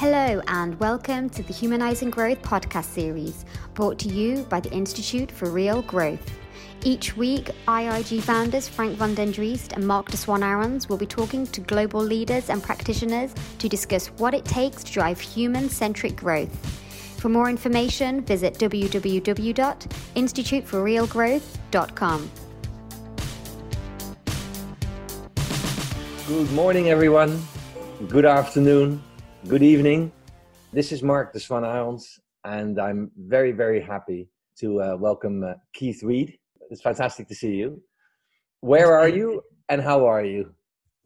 Hello, and welcome to the Humanizing Growth podcast series, brought to you by the Institute for Real Growth. Each week, IRG founders Frank van den Driest and Marc de Swaan Arons will be talking to global leaders and practitioners to discuss what it takes to drive human centric growth. For more information, visit www.instituteforrealgrowth.com. Good morning, everyone. Good afternoon. Good evening. This is Marc de Swaan Arons, and I'm very, very happy to uh, welcome uh, Keith Weed it's fantastic to see you. Where are you and how are you?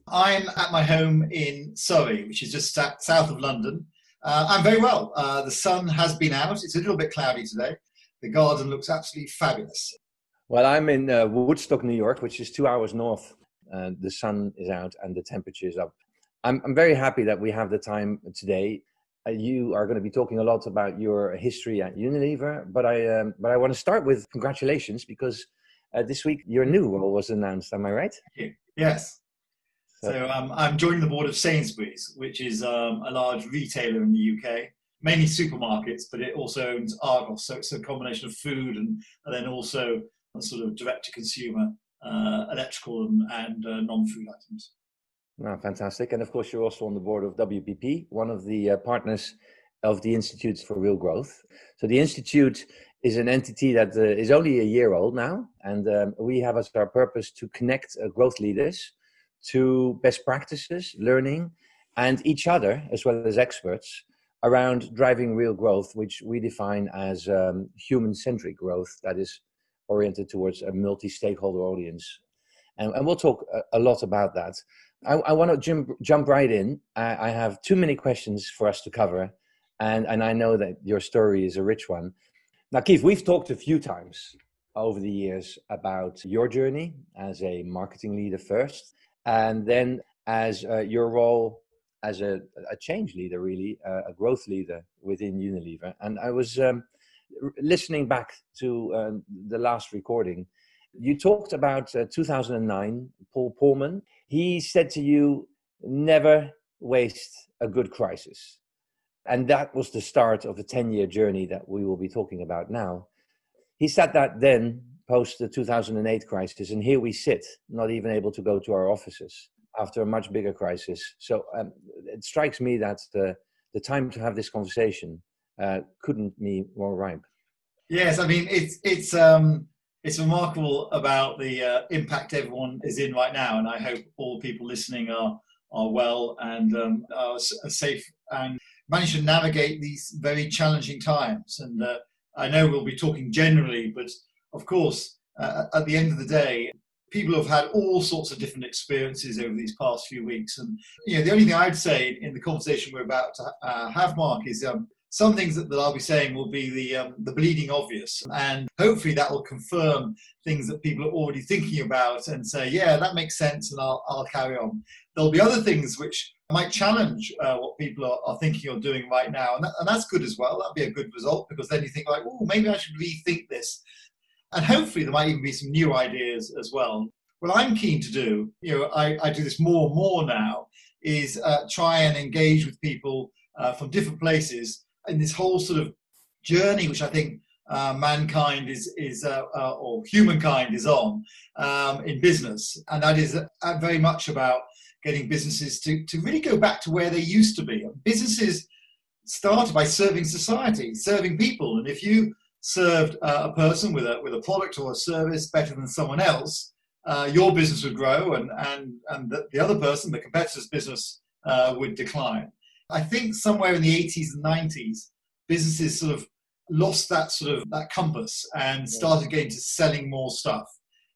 I'm at my home in Surrey, which is just south of London. Uh, I'm very well. Uh, the sun has been out. It's a little bit cloudy today. The garden looks absolutely fabulous. Well, I'm in uh, Woodstock, New York, which is two hours north. the sun is out and the temperature is up. I'm, I'm very happy that we have the time today. Uh, you are going to be talking a lot about your history at Unilever, but I um, but I want to start with congratulations because uh, this week your new role was announced. Am I right? Yes. So, so um, I'm joining the board of Sainsbury's, which is um, a large retailer in the UK, mainly supermarkets, but it also owns Argos. So it's a combination of food and, and then also a sort of direct to consumer uh, electrical and, and uh, non food items. Oh, fantastic. And of course, you're also on the board of WPP, one of the uh, partners of the Institutes for Real Growth. So the Institute is an entity that uh, is only a year old now, and um, we have as our purpose to connect uh, growth leaders to best practices, learning, and each other, as well as experts, around driving real growth, which we define as um, human centric growth that is oriented towards a multi stakeholder audience. And, and, we'll talk a, a lot about that. I, I want to jump, jump right in. I, I have too many questions for us to cover, and, and I know that your story is a rich one. Now, Keith, we've talked a few times over the years about your journey as a marketing leader first, and then as uh, your role as a, a, change leader, really, uh, a growth leader within Unilever. And I was um, listening back to uh, the last recording. You talked about uh, 2009, Paul Polman. He said to you, never waste a good crisis. And that was the start of a 10 year journey that we will be talking about now. He said that then, post the 2008 crisis, and here we sit, not even able to go to our offices after a much bigger crisis. So um, it strikes me that the, the time to have this conversation uh, couldn't be more ripe. Yes, I mean, it's, it's, um, it's remarkable about the uh, impact everyone is in right now, and I hope all people listening are, are well and um, are safe and managed to navigate these very challenging times. And uh, I know we'll be talking generally, but of course, uh, at the end of the day, people have had all sorts of different experiences over these past few weeks. And you know, the only thing I'd say in the conversation we're about to uh, have, Mark, is um, some things that, that, I'll be saying will be the um, the bleeding obvious, and hopefully that will confirm things that people are already thinking about and say, yeah, that makes sense, and I'll I'll carry on. There'll be other things which might challenge uh, what people are, are, thinking or doing right now, and, that, and that's good as well. That'd be a good result because then you think like, oh, maybe I should rethink this, and hopefully there might even be some new ideas as well. What I'm keen to do, you know, I, I do this more and more now, is uh, try and engage with people uh, from different places in this whole sort of journey, which I think uh, mankind is is uh, uh, or humankind is on um, in business, and that is uh, very much about getting businesses to to really go back to where they used to be. Businesses started by serving society, serving people, and if you served uh, a person with a with a product or a service better than someone else, uh, your business would grow, and and and the, the other person, the competitor's business, would decline. I think somewhere in the 80s and 90s, businesses sort of lost that sort of that compass and started getting to selling more stuff.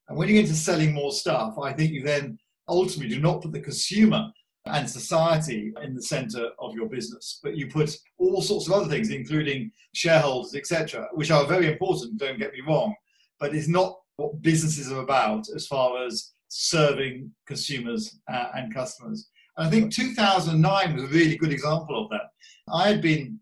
And when you get into selling more stuff, I think you then ultimately do not put the consumer and society in the center of your business, but you put all sorts of other things, including shareholders, etc., which are very important, don't get me wrong, but it's not what businesses are about as far as serving consumers uh, and customers. I think 2009 was a really good example of that. I had been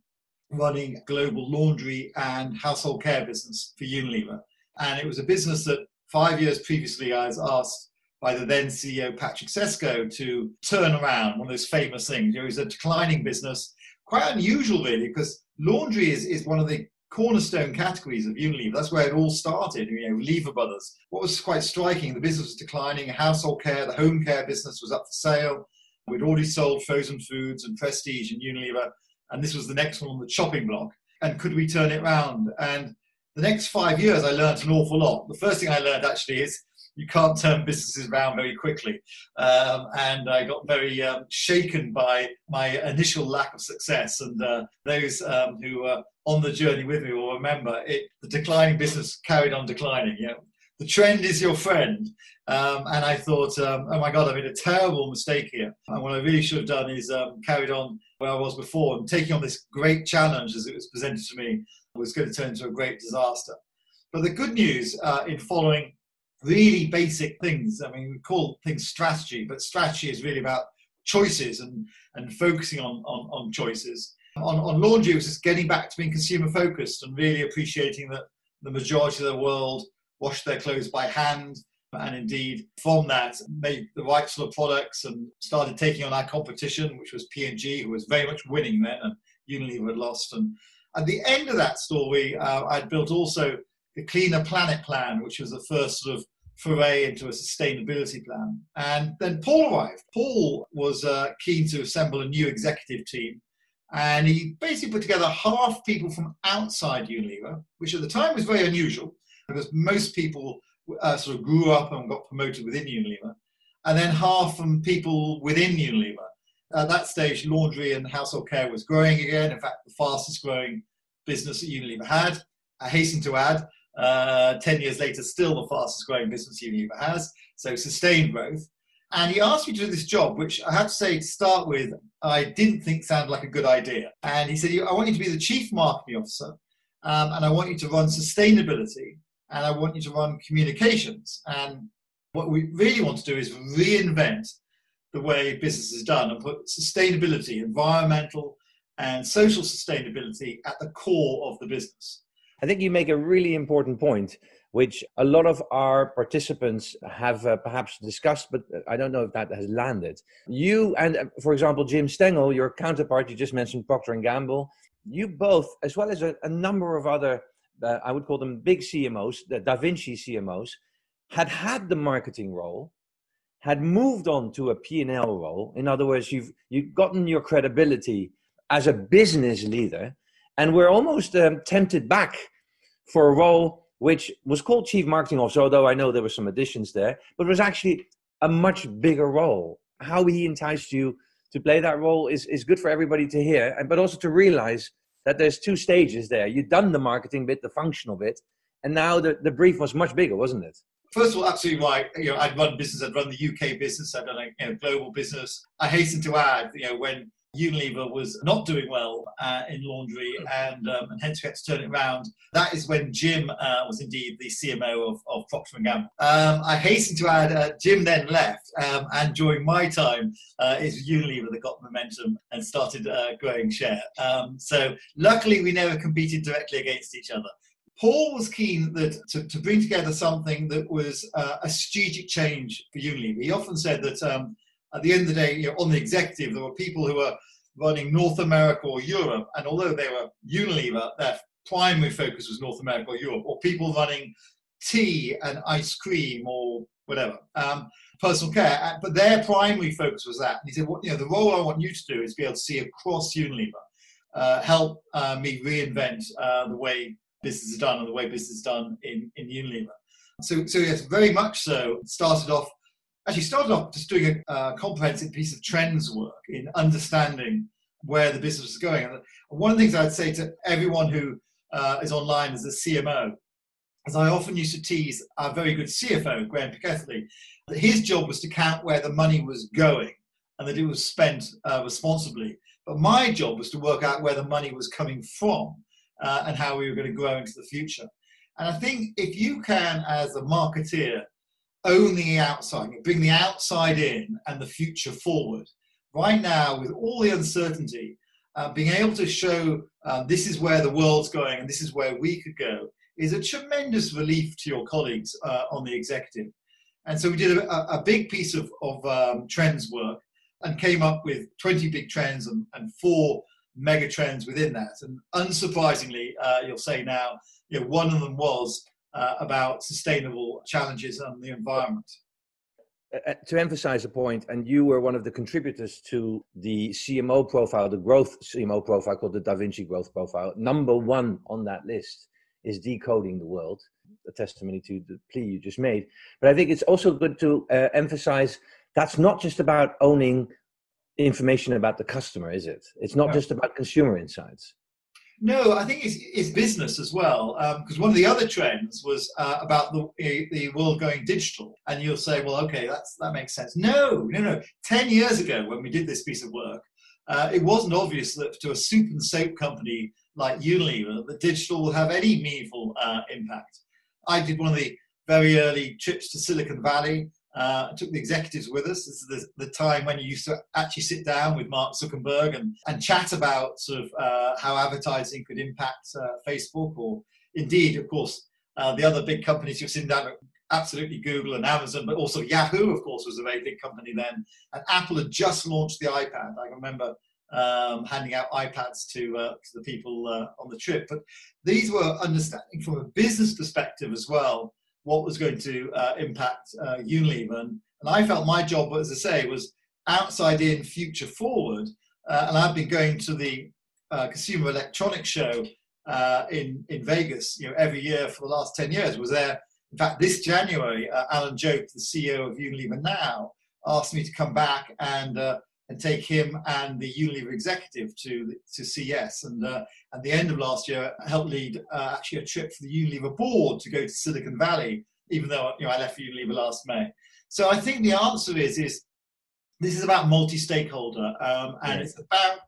running a global laundry and household care business for Unilever. And it was a business that five years previously I was asked by the then CEO Patrick Cescau to turn around, one of those famous things. You know, it was a declining business quite unusual, really, because laundry is, is one of the cornerstone categories of Unilever. That's where it all started, you know, Lever Brothers. What was quite striking, the business was declining, household care, the home care business was up for sale. We'd already sold frozen foods and prestige and Unilever, and this was the next one on the chopping block. And could we turn it around? And the next five years, I learned an awful lot. The first thing I learned actually is you can't turn businesses around very quickly. Um, and I got very um, shaken by my initial lack of success. And uh, those um, who were on the journey with me will remember it, the declining business carried on declining. Know, the trend is your friend. Um, and I thought, um, oh my God, I made a terrible mistake here. And what I really should have done is um, carried on where I was before and taking on this great challenge as it was presented to me was going to turn into a great disaster. But the good news uh, in following really basic things, I mean, we call things strategy, but strategy is really about choices and, and focusing on, on, on choices. On, on laundry, it was just getting back to being consumer focused and really appreciating that the majority of the world wash their clothes by hand and indeed from that made the right sort of products and started taking on our competition which was P&G who was very much winning then and Unilever had lost. And at the end of that story uh, I'd built also the Cleaner Planet Plan which was the first sort of foray into a sustainability plan. And then Paul arrived. Paul was uh, keen to assemble a new executive team. And he basically put together half people from outside Unilever which at the time was very unusual because most people uh, sort of grew up and got promoted within Unilever, and then half from people within Unilever. At that stage, laundry and household care was growing again. In fact, the fastest growing business that Unilever had. I hasten to add, uh, 10 years later, still the fastest growing business Unilever has. So sustained growth. And he asked me to do this job, which I have to say, to start with, I didn't think sounded like a good idea. And he said, I want you to be the chief marketing officer, um, and I want you to run sustainability and I want you to run communications. And what we really want to do is reinvent the way business is done and put sustainability, environmental and social sustainability at the core of the business. I think you make a really important point, which a lot of our participants have uh, perhaps discussed, but I don't know if that has landed. You and, uh, for example, Jim Stengel, your counterpart, you just mentioned Procter and Gamble. You both, as well as a, a number of other uh, I would call them big CMOs, the Da Vinci CMOs, had had the marketing role, had moved on to a P&L role. In other words, you've, you've gotten your credibility as a business leader, and we're almost um, tempted back for a role which was called chief marketing officer, although I know there were some additions there, but was actually a much bigger role. How he enticed you to play that role is, is good for everybody to hear, but also to realize that there's two stages there. You've done the marketing bit, the functional bit, and now the, the brief was much bigger, wasn't it? First of all, absolutely right. You know, I'd run business. I'd run the UK business. I'd done a you know, global business. I hasten to add, you know, when Unilever was not doing well uh, in laundry, and, um, and hence we had to turn it around. That is when Jim uh, was indeed the CMO of, of Procter & Gamble. Um, I hasten to add, uh, Jim then left, um, and during my time, uh, it Unilever that got momentum and started uh, growing share. Um, so luckily, we never competed directly against each other. Paul was keen that to, to bring together something that was uh, a strategic change for Unilever. He often said that um, at the end of the day, you know, on the executive, there were people who were running North America or Europe, and although they were Unilever, their primary focus was North America or Europe, or people running tea and ice cream or whatever, um, personal care, uh, but their primary focus was that. And he said, well, you know, the role I want you to do is be able to see across Unilever, uh, help uh, me reinvent uh, the way business is done and the way business is done in, in Unilever. So, so yes, very much so. Started off actually started off just doing a uh, comprehensive piece of trends work in understanding where the business is going. And one of the things I'd say to everyone who uh, is online as a CMO, as I often used to tease our very good CFO, Graeme Pitkethly, that his job was to count where the money was going and that it was spent uh, responsibly. But my job was to work out where the money was coming from uh, and how we were going to grow into the future. And I think if you can, as a marketeer, own the outside, bring the outside in and the future forward. Right now, with all the uncertainty, uh, being able to show uh, this is where the world's going and this is where we could go is a tremendous relief to your colleagues uh, on the executive. And so we did a, a big piece of, of um, trends work and came up with 20 big trends and, and four mega trends within that. And unsurprisingly, uh, you'll say now, you know, one of them was uh, about sustainable challenges on the environment. Uh, uh to emphasize a point, and you were one of the contributors to the CMO profile, the growth CMO profile called the Da Vinci Growth Profile. Number one on that list is decoding the world, a testimony to the plea you just made. But I think it's also good to uh, emphasize that's not just about owning information about the customer, is it? It's not no. just about consumer insights. No, I think it's, it's business as well. Because um, one of the other trends was uh, about the the world going digital, and you'll say, well, okay, that's that makes sense. No, no, no. Ten years ago, when we did this piece of work, uh, it wasn't obvious that to a soup and soap company like Unilever that digital will have any meaningful uh, impact. I did one of the very early trips to Silicon Valley uh, took the executives with us. This is the, the, time when you used to actually sit down with Mark Zuckerberg and, and chat about sort of uh, how advertising could impact uh, Facebook, or indeed, of course, uh, the other big companies you're sitting down absolutely Google and Amazon, but also Yahoo, of course, was a very big company then. And Apple had just launched the iPad. I remember um, handing out iPads to, uh, to the people uh, on the trip. But these were understanding from a business perspective as well what was going to uh, impact uh, Unilever. And, and, I felt my job, as I say, was outside in, future forward. Uh, and I've been going to the uh, Consumer Electronics Show uh, in, in Vegas, you know, every year for the last 10 years. Was there, in fact, this January, uh, Alan Jope, the CEO of Unilever now, asked me to come back and and take him and the Unilever executive to to CES. And uh, at the end of last year, I helped lead uh, actually a trip for the Unilever board to go to Silicon Valley, even though you know I left Unilever last May. So I think the answer is is this is about multi-stakeholder, um, and it's about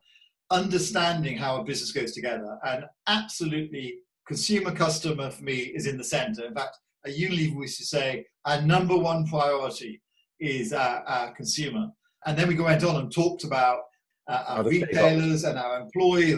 understanding how a business goes together. And absolutely, consumer customer for me is in the center. In fact, at Unilever we used to say our number one priority is our, our consumer. And then we went on and talked about uh, our retailers and our employees.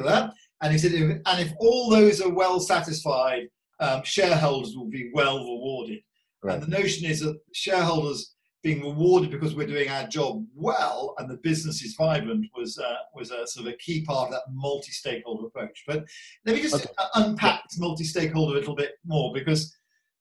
And he said, and if all those are well satisfied, um, shareholders will be well rewarded. Right. And the notion is that shareholders being rewarded because we're doing our job well and the business is vibrant was uh, was a sort of a key part of that multi-stakeholder approach. But let me just okay. unpack multi-stakeholder a little bit more because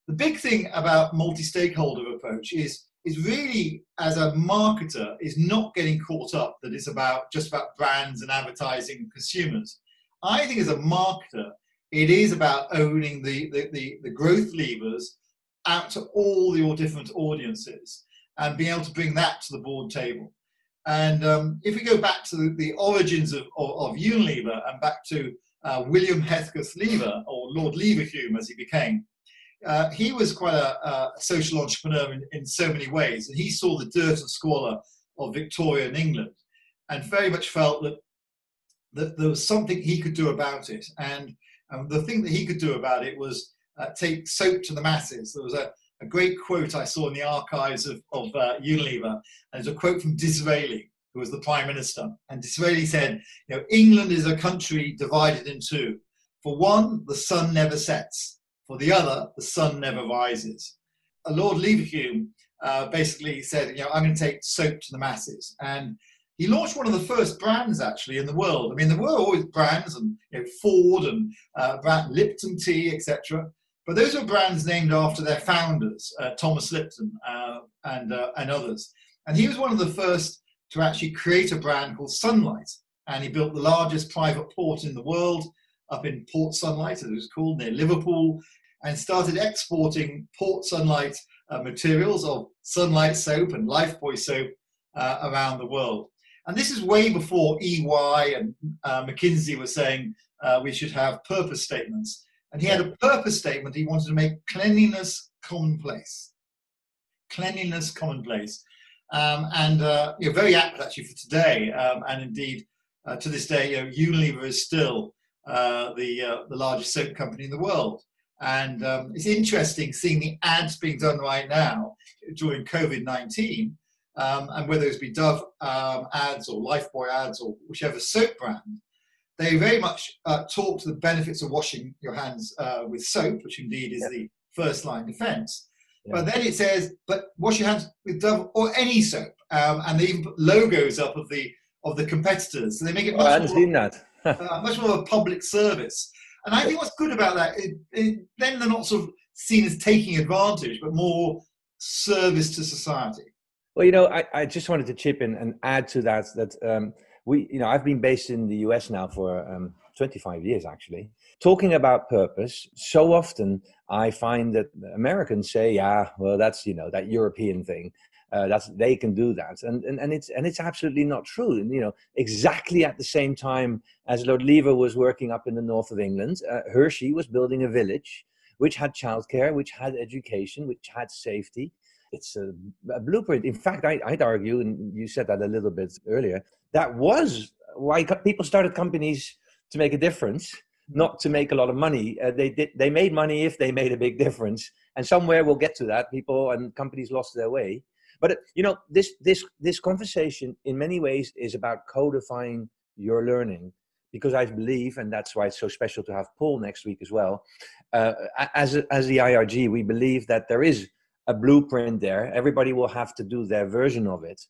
the big thing about multi-stakeholder approach is is really as a marketer is not getting caught up that it's about just about brands and advertising and consumers. I think as a marketer it is about owning the, the, the, the growth levers out to all your different audiences and being able to bring that to the board table. And um, if we go back to the, the origins of, of, of, Unilever and back to uh, William Hesketh Lever, or Lord Leverhulme as he became, uh, he was quite a, a social entrepreneur in, in, so many ways, and he saw the dirt and squalor of Victorian England, and very much felt that that there was something he could do about it. And um, the thing that he could do about it was uh, take soap to the masses. There was a, a, great quote I saw in the archives of, of uh, Unilever, and it's a quote from Disraeli, who was the prime minister. And Disraeli said, "You know, England is a country divided in two. For one, the sun never sets." For the other, the sun never rises. Lord Leverhulme uh, basically said, you know, I'm going to take soap to the masses. And he launched one of the first brands actually in the world. I mean, there were always brands and you know, Ford and uh, brand Lipton tea, etc. But those were brands named after their founders, uh, Thomas Lipton uh, and, uh, and others. And he was one of the first to actually create a brand called Sunlight. And he built the largest private port in the world up in Port Sunlight, as it was called, near Liverpool and started exporting Port Sunlight uh, materials of Sunlight soap and Lifebuoy soap uh, around the world. And this is way before EY and uh, McKinsey were saying uh, we should have purpose statements. And he had a purpose statement. He wanted to make cleanliness commonplace. Cleanliness commonplace. Um, and uh, you're very apt actually for today. Um, and indeed, uh, to this day, you know, Unilever is still the, the largest soap company in the world. And um, it's interesting seeing the ads being done right now during COVID 19, um, and whether it's be Dove um, ads or Lifebuoy ads or whichever soap brand, they very much uh, talk to the benefits of washing your hands uh, with soap, which indeed is the first line defense. But then it says, but wash your hands with Dove or any soap. Um, and they even put logos up of the of the competitors. So they make it. Oh, haven't seen that. uh, much more of a public service. And I think what's good about that, it, it, then they're not sort of seen as taking advantage, but more service to society. Well, you know, I, I just wanted to chip in and add to that that um, we, you know, I've been based in the US now for um, 25 years actually. Talking about purpose, so often I find that Americans say, "Yeah, well, that's you know that European thing." Uh, that's they can do that, and, and and it's and it's absolutely not true. And, you know, exactly at the same time as Lord Lever was working up in the north of England, uh, Hershey was building a village which had childcare, which had education, which had safety. It's a, a blueprint. In fact, I, i'd argue, and you said that a little bit earlier, that was why people started companies to make a difference, not to make a lot of money. Uh, they did. They made money if they made a big difference, and somewhere we'll get to that. People and companies lost their way. But you know, this this this conversation in many ways is about codifying your learning because I believe, and that's why it's so special to have Paul next week as well. Uh, as as the IRG, we believe that there is a blueprint there. Everybody will have to do their version of it,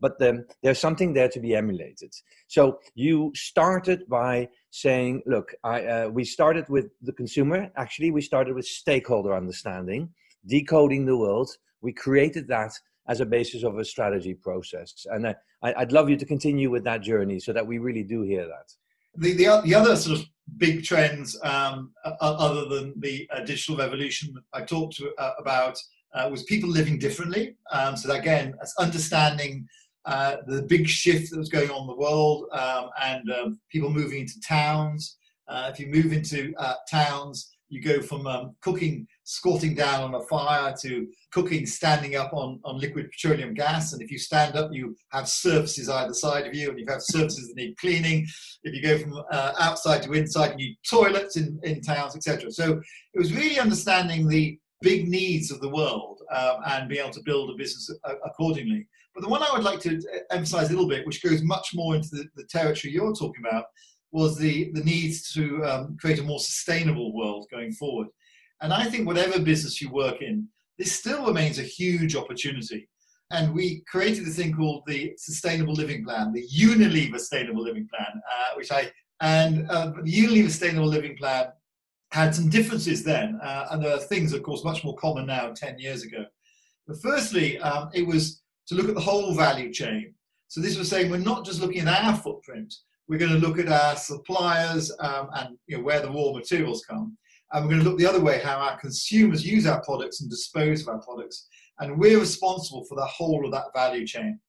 but then there's something there to be emulated. So you started by saying, "Look, I, uh, we started with the consumer. Actually, we started with stakeholder understanding, decoding the world. We created that." As a basis of a strategy process. And I, I'd love you to continue with that journey so that we really do hear that. The, the, the other sort of big trends, um, other than the uh, digital revolution I talked to, uh, about, uh, was people living differently. Um, so that, again, that's understanding uh, the big shift that was going on in the world um, and um, people moving into towns. Uh, if you move into uh, towns, you go from um, cooking squatting down on a fire to cooking standing up on, on liquid petroleum gas. And if you stand up you have surfaces either side of you and you have surfaces that need cleaning. If you go from uh, outside to inside you need toilets in, in towns etc so it was really understanding the big needs of the world um, and being able to build a business accordingly. But the one i would like to uh, emphasize a little bit which goes much more into the, the territory you're talking about was the, the needs to um, create a more sustainable world going forward. And I think whatever business you work in, this still remains a huge opportunity. And we created this thing called the Sustainable Living Plan, the Unilever Sustainable Living Plan, uh, which I and uh, the Unilever Sustainable Living Plan had some differences then, uh, and there are things, of course, much more common now. Ten years ago, but firstly, um, it was to look at the whole value chain. So this was saying we're not just looking at our footprint, we're going to look at our suppliers um, and you know, where the raw materials come. And we're going to look the other way, how our consumers use our products and dispose of our products. And we're responsible for the whole of that value chain.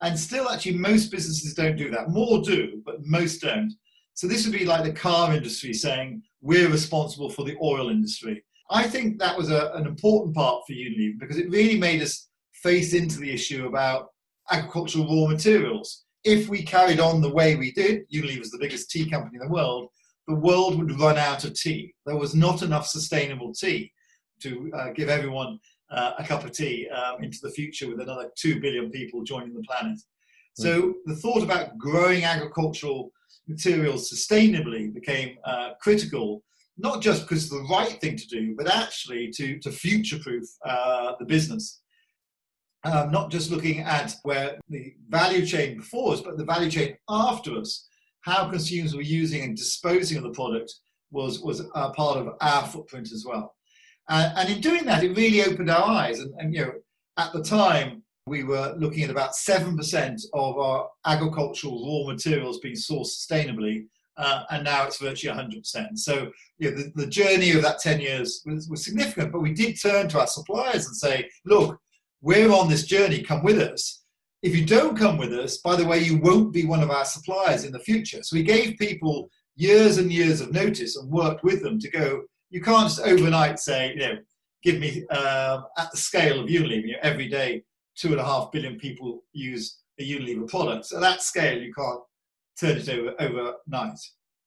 And still, actually, most businesses don't do that. More do, but most don't. So this would be like the car industry saying, we're responsible for the oil industry. I think that was a, an important part for Unilever because it really made us face into the issue about agricultural raw materials if we carried on the way we did, Unilever is the biggest tea company in the world, the world would run out of tea. There was not enough sustainable tea to uh, give everyone uh, a cup of tea um, into the future with another 2 billion people joining the planet. So mm. the thought about growing agricultural materials sustainably became uh, critical, not just because it's the right thing to do, but actually to, to future proof uh, the business um, not just looking at where the value chain before us, but the value chain after us, how consumers were using and disposing of the product was, was a part of our footprint as well. Uh, and in doing that, it really opened our eyes. And, and, you know, at the time, we were looking at about 7% of our agricultural raw materials being sourced sustainably, uh, and now it's virtually 100%. So you know, the, the journey of that 10 years was, was significant, but we did turn to our suppliers and say, look, we're on this journey, come with us. If you don't come with us, by the way, you won't be one of our suppliers in the future. So we gave people years and years of notice and worked with them to go, you can't just overnight say, you know, give me uh, at the scale of Unilever, you know, every day two and a half billion people use a Unilever product. So that scale, you can't turn it over overnight.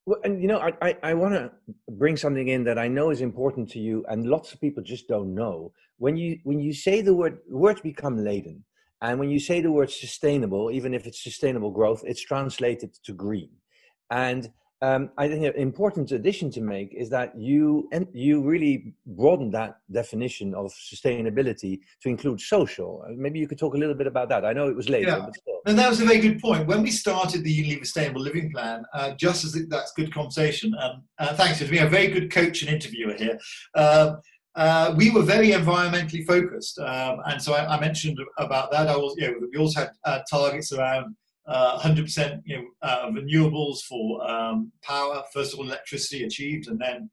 Well, and you know, I, I, I want to bring something in that I know is important to you, and lots of people just don't know. When you when you say the word words become laden, and when you say the word sustainable, even if it's sustainable growth, it's translated to green. And um, I think an important addition to make is that you and you really broaden that definition of sustainability to include social. Maybe you could talk a little bit about that. I know it was later, yeah. and that was a very good point. When we started the Unilever Sustainable Living Plan, uh, just as that's good conversation, um, uh, thanks to me, a very good coach and interviewer here. Um, uh, we were very environmentally focused, um, and so I, I, mentioned about that. I was, you know, we also had uh, targets around 100% uh, you know, uh, renewables for um, power. First of all, electricity achieved, and then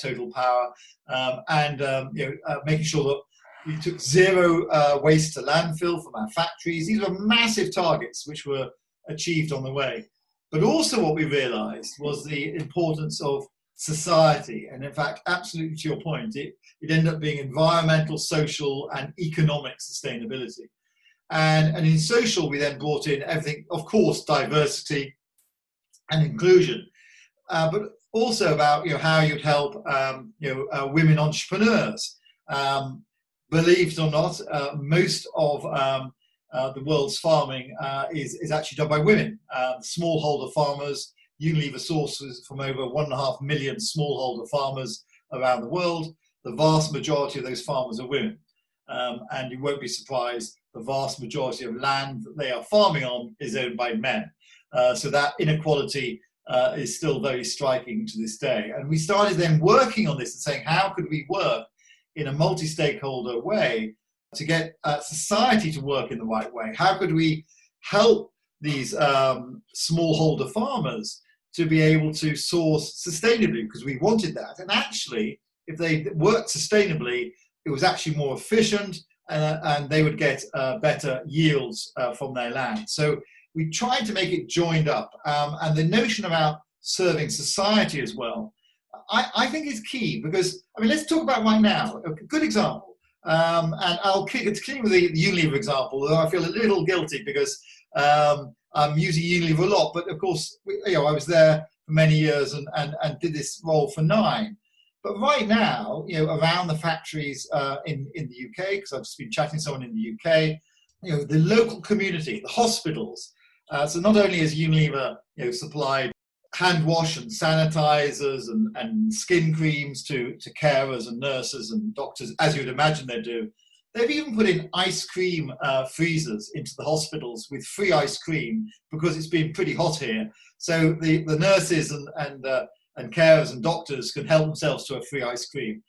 total power, um, and um, you know, making sure that we took zero uh, waste to landfill from our factories. These were massive targets which were achieved on the way. But also, what we realized was the importance of society. And in fact, absolutely to your point, it, it ended up being environmental, social, and economic sustainability. And, and in social, we then brought in everything, of course, diversity and inclusion, uh, but also about you know, how you'd help um, you know, uh, women entrepreneurs. Um, believe it or not, uh, most of um, uh, the world's farming uh, is, is actually done by women. Uh, smallholder farmers, Unilever sources from over one and a half million smallholder farmers around the world. The vast majority of those farmers are women. Um, and you won't be surprised, the vast majority of land that they are farming on is owned by men. Uh, so that inequality uh, is still very striking to this day. And we started then working on this and saying, how could we work in a multi-stakeholder way to get uh, society to work in the right way? How could we help these um, smallholder farmers to be able to source sustainably? Because we wanted that. And actually, if they worked sustainably, it was actually more efficient uh, and they would get uh, better yields uh, from their land. So we tried to make it joined up. Um, and the notion about serving society as well I, I think is key because, I mean, let's talk about right now. A good example. Um, and I'll continue with the, the Unilever example, though I feel a little guilty because um, I'm using Unilever a lot. But of course, you know, I was there for many years and, and, and did this role for nine. But right now, you know, around the factories uh, in, in the UK, because I've just been chatting to someone in the UK, you know, the local community, the hospitals. Uh, so not only is Unilever, you know, supplied hand wash and sanitizers and, and skin creams to, to carers and nurses and doctors, as you would imagine they do. They've even put in ice cream uh, freezers into the hospitals with free ice cream because it's been pretty hot here. So the, the nurses and, and, uh, and carers and doctors can help themselves to a free ice cream.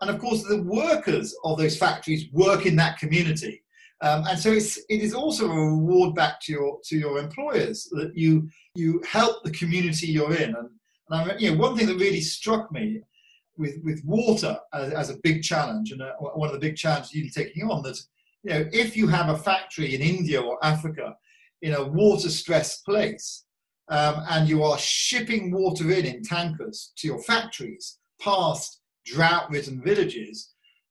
And of course, the workers of those factories work in that community. Um, and so it's, it is also a reward back to your to your employers that you you help the community you're in. And, and I, you know, one thing that really struck me with with water as, as a big challenge, and uh, one of the big challenges you're taking on that you know if you have a factory in India or Africa in a water stressed place, um, and you are shipping water in in tankers to your factories past drought ridden villages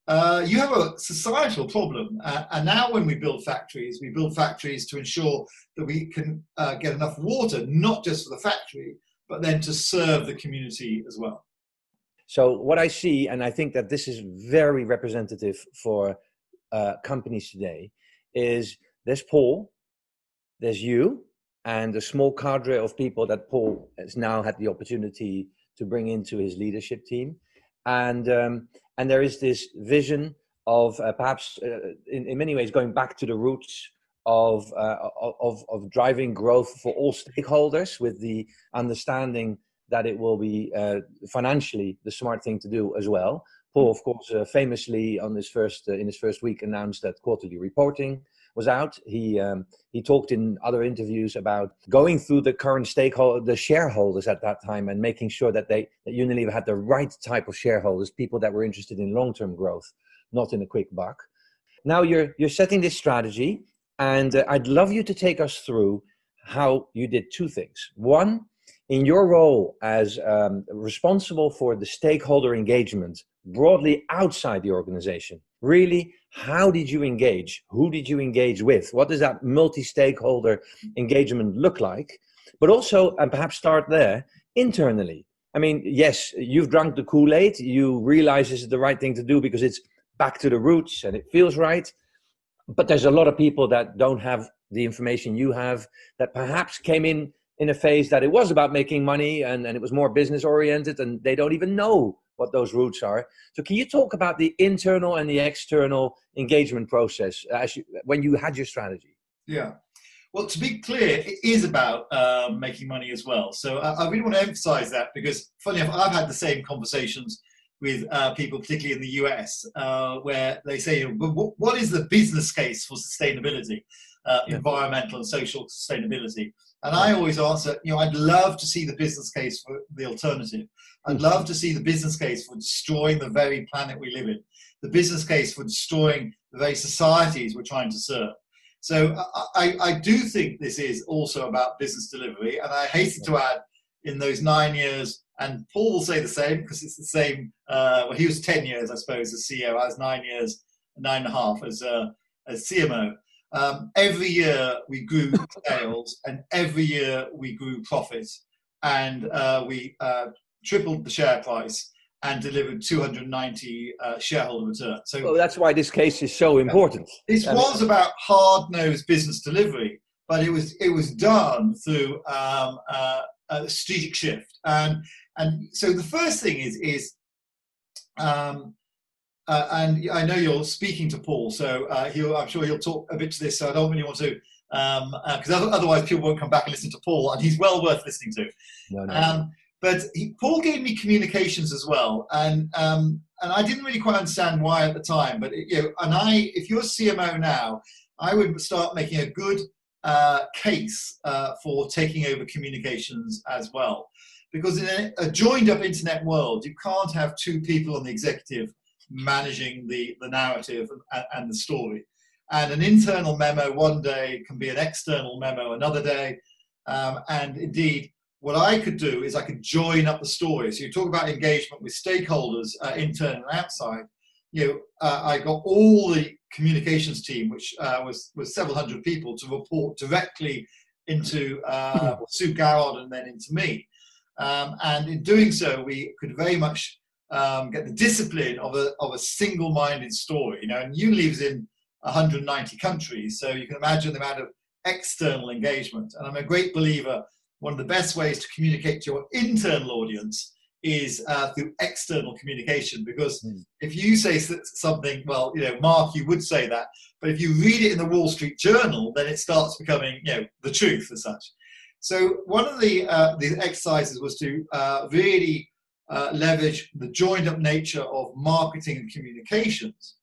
uh, you have a societal problem. Uh, and now, when we build factories, we build factories to ensure that we can uh, get enough water, not just for the factory, but then to serve the community as well. So, what I see, and I think that this is very representative for uh, companies today, is there's Paul, there's you, and a small cadre of people that Paul has now had the opportunity to bring into his leadership team. And um, and there is this vision of uh, perhaps uh, in, in many ways going back to the roots of, uh, of, of driving growth for all stakeholders with the understanding that it will be uh, financially the smart thing to do as well. Paul, of course, uh, famously on his first uh, in his first week announced that quarterly reporting was out. He um, he talked in other interviews about going through the current stakeholder, the shareholders at that time, and making sure that they that Unilever had the right type of shareholders, people that were interested in long term growth, not in a quick buck. Now you're you're setting this strategy, and uh, I'd love you to take us through how you did two things. One, in your role as um, responsible for the stakeholder engagement broadly outside the organization, really how did you engage? Who did you engage with? What does that multi-stakeholder engagement look like? But also and perhaps start there internally. I mean yes you've drunk the kool-aid you realize this is the right thing to do because it's back to the roots and it feels right. But there's a lot of people that don't have the information you have that perhaps came in in a phase that it was about making money and, and it was more business oriented and they don't even know what those roots are. So, can you talk about the internal and the external engagement process as you, when you had your strategy? Yeah. Well, to be clear, it is about um, making money as well. So I, I, really want to emphasize that because, funny enough, I've had the same conversations with uh, people, particularly in the US, uh, where they say, what is the business case for sustainability, uh, yeah. environmental and social sustainability? And I always answer, you know, I'd love to see the business case for the alternative. I'd mm. love to see the business case for destroying the very planet we live in, the business case for destroying the very societies we're trying to serve. So I, I do think this is also about business delivery. And I hasten to add, in those nine years, and Paul will say the same because it's the same. Uh, well, he was 10 years, I suppose, as CEO. I was nine years, nine and a half as, uh, as CMO. Um, every year we grew sales and every year we grew profits and uh, we uh, tripled the share price and delivered 290 uh, shareholder return. So well, that's why this case is so important. This was about hard-nosed business delivery, but it was it was done through um, uh, a strategic shift. And and so the first thing is is um, uh, and I know you're speaking to Paul, so uh, I'm sure he'll talk a bit to this. So I don't really want to, because um, uh, otherwise people won't come back and listen to Paul, and he's well worth listening to. No, no. Um, but he, Paul gave me communications as well, and um, and I didn't really quite understand why at the time. But you know, and I, if you're CMO now, I would start making a good uh, case uh, for taking over communications as well, because in a, a joined up internet world, you can't have two people on the executive managing the, the narrative and, and the story. And an internal memo one day can be an external memo another day. Um, and indeed, what I could do is I could join up the story. So you talk about engagement with stakeholders, uh, intern and outside. You know, uh, I got all the communications team, which uh, was was several hundred people, to report directly into uh, Sue Garrard and then into me. Um, and in doing so, we could very much um, get the discipline of a, of a single-minded story. You know, and Unilever's in 190 countries, so you can imagine the amount of external engagement. And I'm a great believer. One of the best ways to communicate to your internal audience is uh, through external communication. Because mm. if you say something, well, you know, Mark, you would say that, but if you read it in the Wall Street Journal, then it starts becoming, you know, the truth as such. So one of the uh, the exercises was to uh, really uh, leverage the joined up nature of marketing and communications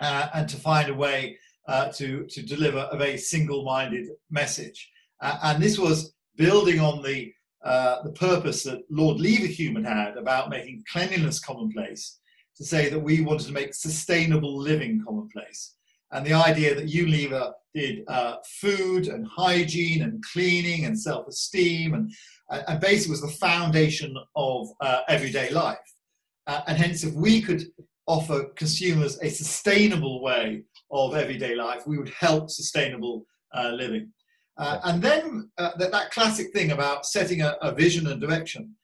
uh, and to find a way uh, to, to deliver a very single minded message. Uh, and this was building on the, the purpose that Lord Leverhulme had about making cleanliness commonplace to say that we wanted to make sustainable living commonplace. And the idea that Unilever did uh, food and hygiene and cleaning and self esteem and and basically was the foundation of uh, everyday life. Uh, and hence, if we could offer consumers a sustainable way of everyday life, we would help sustainable uh, living. Uh, and then uh, that, that, classic thing about setting a, a vision and direction,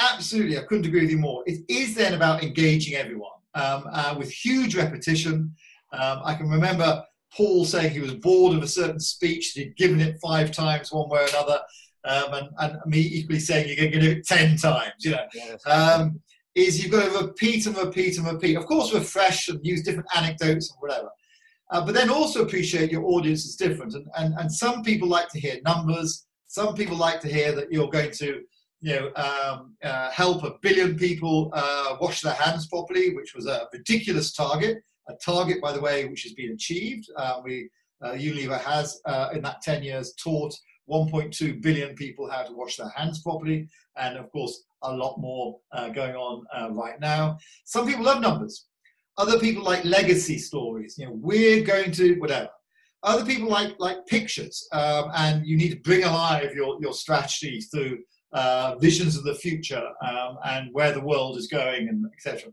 absolutely, I couldn't agree with you more. It is then about engaging everyone um, uh, with huge repetition. Um, I can remember Paul saying he was bored of a certain speech, he'd given it five times one way or another, um, and, and me equally saying you're going to do it 10 times, you know, yes. um, is you've got to repeat and repeat and repeat. Of course, refresh and use different anecdotes and whatever. Uh, but then also appreciate your audience is different. And, and, and some people like to hear numbers. Some people like to hear that you're going to you know, um, uh, help a billion people uh, wash their hands properly, which was a ridiculous target. A target, by the way, which has been achieved. Uh, we uh, Unilever has, uh, in that 10 years, taught 1.2 billion people how to wash their hands properly, and of course, a lot more uh, going on uh, right now. Some people love numbers. Other people like legacy stories. You know, we're going to whatever. Other people like like pictures, um, and you need to bring alive your your strategy through uh, visions of the future um, and where the world is going, and etc.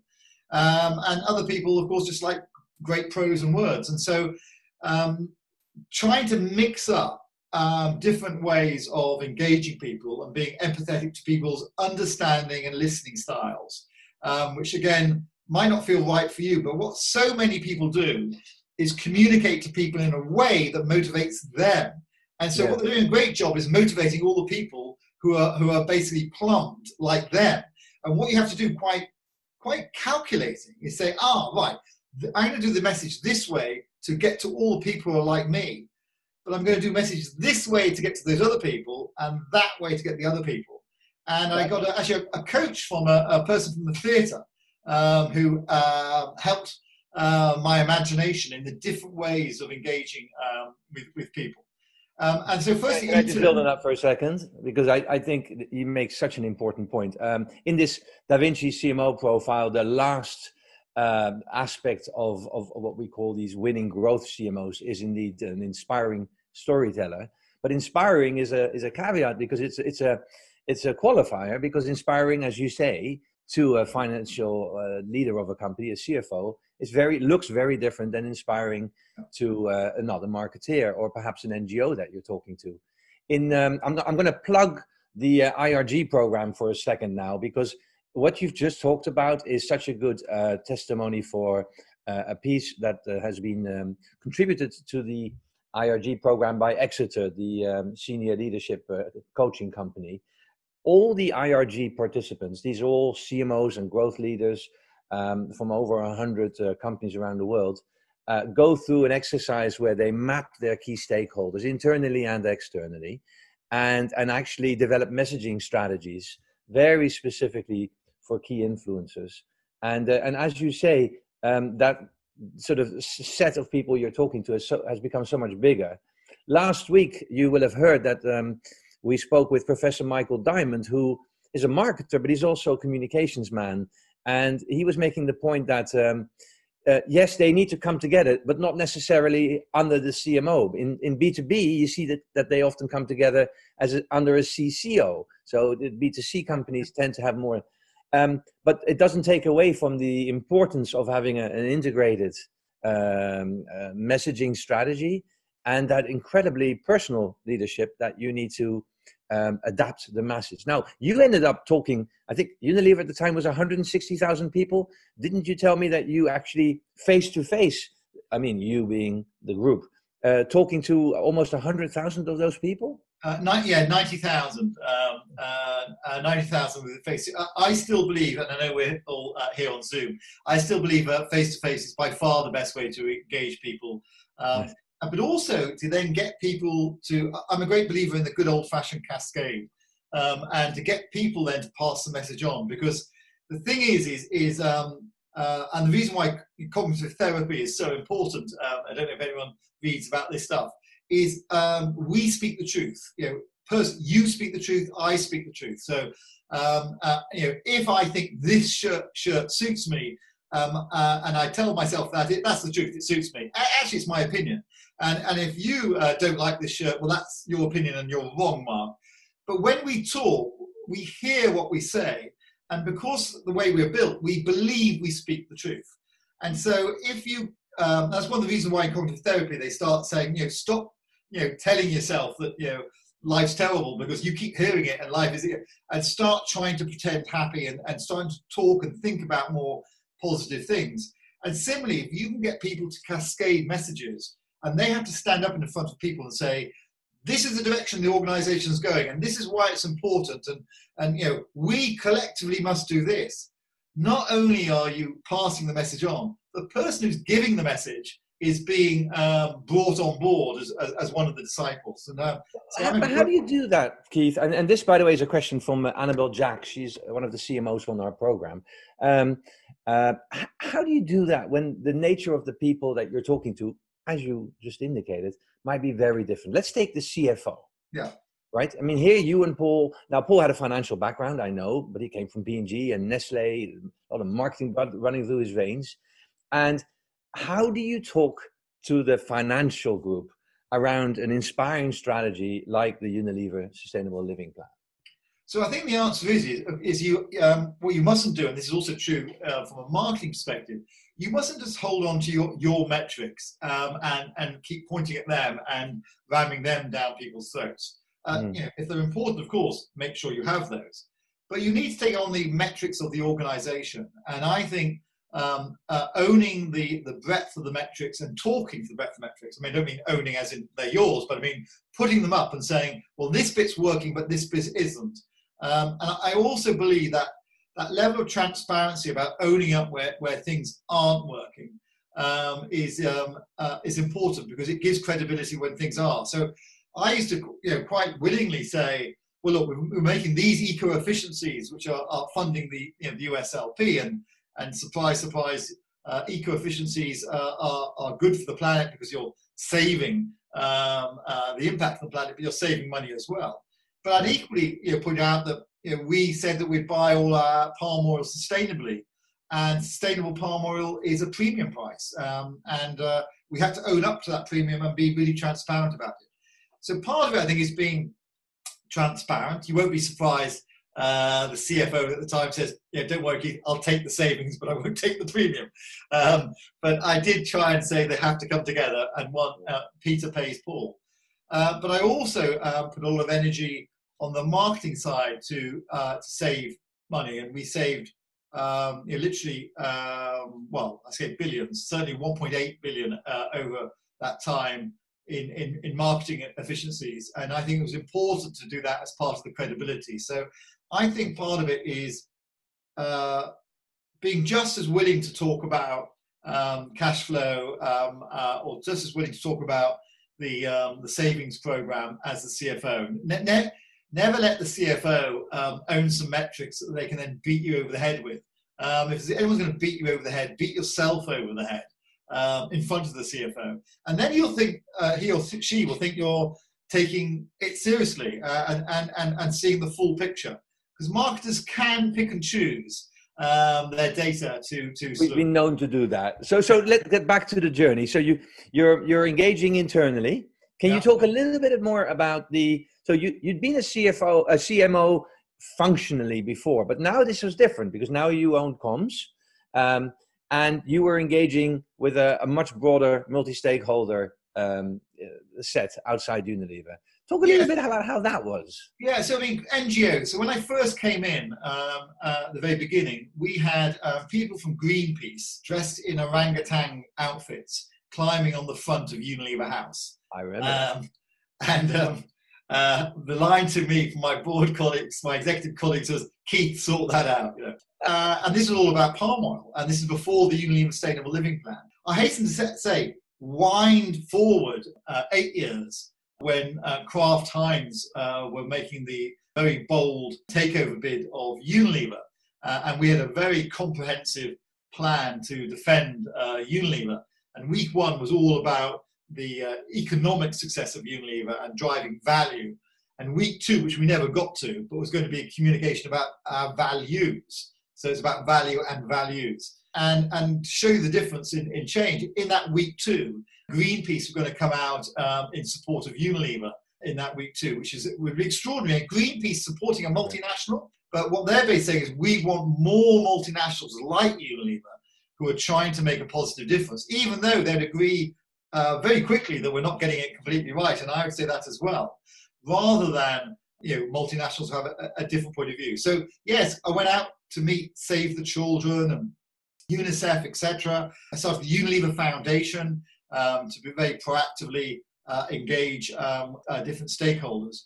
Um, and other people, of course, just like great prose and words. And so, um, trying to mix up um, different ways of engaging people and being empathetic to people's understanding and listening styles, um, which again might not feel right for you. But what so many people do is communicate to people in a way that motivates them. And so, yeah. what they're doing a great job is motivating all the people who are who are basically plumbed like them. And what you have to do quite quite calculating is say, ah, right, I'm going to do the message this way to get to all the people who are like me but I'm going to do messages this way to get to those other people and that way to get the other people. And I got a, actually a, a, coach from a, a, person from the theatre um, who uh, helped uh, my imagination in the different ways of engaging um, with, with people. Um, and so, first, can I just build on that for a second because I, I think you make such an important point. Um, in this Da Vinci CMO profile, the last uh, aspect of, of, of, what we call these winning growth CMOs is indeed an inspiring storyteller. But inspiring is a is a caveat because it's it's a it's a qualifier because inspiring, as you say, to a financial uh, leader of a company, a CFO, is very looks very different than inspiring to uh, another marketeer or perhaps an NGO that you're talking to. In um, I'm I'm going to plug the uh, IRG program for a second now because what you've just talked about is such a good uh, testimony for uh, a piece that uh, has been um, contributed to the IRG program by Exeter, the um, senior leadership coaching company all the IRG participants, these are all CMOs and growth leaders um, from over 100 uh, companies around the world, uh, go through an exercise where they map their key stakeholders internally and externally and, and actually develop messaging strategies very specifically for key influencers. And, uh, and as you say, um, that sort of set of people you're talking to has, so, has become so much bigger. Last week, you will have heard that um, we spoke with Professor Michael Diamond, who is a marketer, but he's also a communications man. And he was making the point that, um, uh, yes, they need to come together, but not necessarily under the CMO. In, in B2B, you see that, that they often come together as a, under a CCO. So the B2C companies tend to have more. Um, but it doesn't take away from the importance of having a, an integrated um, uh, messaging strategy and that incredibly personal leadership that you need to um, adapt the message. Now, you ended up talking, I think Unilever at the time was 160,000 people. Didn't you tell me that you actually face to face, I mean, you being the group, uh, talking to almost 100,000 of those people? Uh, 90, yeah, 90,000. Um, uh, uh 90,000 with face. I still believe, and I know we're all uh, here on Zoom, I still believe face to face is by far the best way to engage people. Um. Uh, but also to then get people to, I'm a great believer in the good old fashioned cascade, um, and to get people then to pass the message on. Because the thing is, is, is um, uh, and the reason why cognitive therapy is so important, um, I don't know if anyone reads about this stuff, is um, we speak the truth. You know, person, you speak the truth, I speak the truth. So, um, uh, you know, if I think this shirt, shirt suits me, um, uh, and I tell myself that it, that's the truth, it suits me. Actually, it's my opinion. And, and if you uh, don't like this shirt, well, that's your opinion and you're wrong, Mark. But when we talk, we hear what we say. And because the way we're built, we believe we speak the truth. And so if you, um, that's one of the reasons why in cognitive therapy they start saying, you know, stop, you know, telling yourself that, you know, life's terrible because you keep hearing it and life is, and start trying to pretend happy and, and starting to talk and think about more positive things. And similarly, if you can get people to cascade messages and they have to stand up in front of people and say, this is the direction the organization is going and this is why it's important and and you know we collectively must do this not only are you passing the message on the person who's giving the message is being um, brought on board as, as, as, one of the disciples and uh, so how, how do you do that keith and, and this by the way is a question from annabelle jack she's one of the cmos on our program um, uh, how do you do that when the nature of the people that you're talking to as you just indicated, might be very different. Let's take the CFO. Yeah. Right. I mean, here you and Paul. Now, Paul had a financial background, I know, but he came from P&G and Nestle, a lot of marketing running through his veins. And how do you talk to the financial group around an inspiring strategy like the Unilever Sustainable Living Plan? So I think the answer is is you um, what you mustn't do, and this is also true uh, from a marketing perspective. You mustn't just hold on to your your metrics um, and and keep pointing at them and ramming them down people's throats. Uh, mm. you know, if they're important, of course, make sure you have those. But you need to take on the metrics of the organisation, and I think um, uh, owning the, the breadth of the metrics and talking to the breadth of metrics. I mean, I don't mean owning as in they're yours, but I mean putting them up and saying, well, this bit's working, but this bit isn't. Um, and I also believe that that level of transparency about owning up where, where things aren't working um, is um, uh, is important because it gives credibility when things are. So I used to you know quite willingly say, well, look, we're, making these eco efficiencies which are, are funding the you know, the USLP and and supply supplies uh, eco efficiencies uh, are, are good for the planet because you're saving um, uh, the impact on the planet, but you're saving money as well. But I'd equally you know, point out that you know, we said that we'd buy all our palm oil sustainably, and sustainable palm oil is a premium price, um, and uh, we have to own up to that premium and be really transparent about it. So part of it, I think, is being transparent. You won't be surprised. Uh, the CFO at the time says, "Yeah, don't worry, Keith, I'll take the savings, but I won't take the premium." Um, but I did try and say they have to come together, and one uh, Peter pays Paul. Uh, but I also uh, put a lot of energy on the marketing side to uh, to save money, and we saved um, you know, literally um, well, I say billions, certainly 1.8 billion over that time in, in in marketing efficiencies, and I think it was important to do that as part of the credibility. So I think part of it is uh, being just as willing to talk about um, cash flow um, uh, or just as willing to talk about the um, the savings program as the CFO. Ne- ne- never let the CFO um, own some metrics that they can then beat you over the head with. Um, if anyone's going to beat you over the head, beat yourself over the head um, in front of the CFO, and then you'll think uh, he or she will think you're taking it seriously uh, and, and, and, and seeing the full picture. Because marketers can pick and choose um, their data to to. We've been known to do that. So so let's get back to the journey. So you you're you're engaging internally. Can yeah. you talk a little bit more about the? So you you'd been a CFO a CMO functionally before, but now this was different because now you own comms. Um, and you were engaging with a, a much broader multi-stakeholder um, set outside Unilever. Talk a yeah. little bit about how that was. Yeah, so I mean, NGO. So when I first came in um, uh, at the very beginning, we had uh, people from Greenpeace dressed in orangutan outfits climbing on the front of Unilever House. I remember. Um, and um, uh, the line to me from my board colleagues, my executive colleagues, was Keith, sort that out. You know? uh, and this is all about palm oil, and this is before the Unilever Sustainable Living Plan. I hasten to say, wind forward uh, eight years when uh, Kraft Heinz uh, were making the very bold takeover bid of Unilever. Uh, and we had a very comprehensive plan to defend uh, Unilever. And week one was all about the uh, economic success of Unilever and driving value. And week two, which we never got to, but was going to be a communication about our values. So it's about value and values. And, and show the difference in, in change. In that week two, Greenpeace were going to come out um, in support of Unilever in that week too, which is would be extraordinary. Greenpeace supporting a multinational, but what they're basically saying is we want more multinationals like Unilever who are trying to make a positive difference, even though they'd agree uh, very quickly that we're not getting it completely right, and I would say that as well, rather than you know multinationals have a, a different point of view. So yes, I went out to meet Save the Children and UNICEF, etc. I started the Unilever Foundation um, to be very proactively uh, engage um, uh, different stakeholders,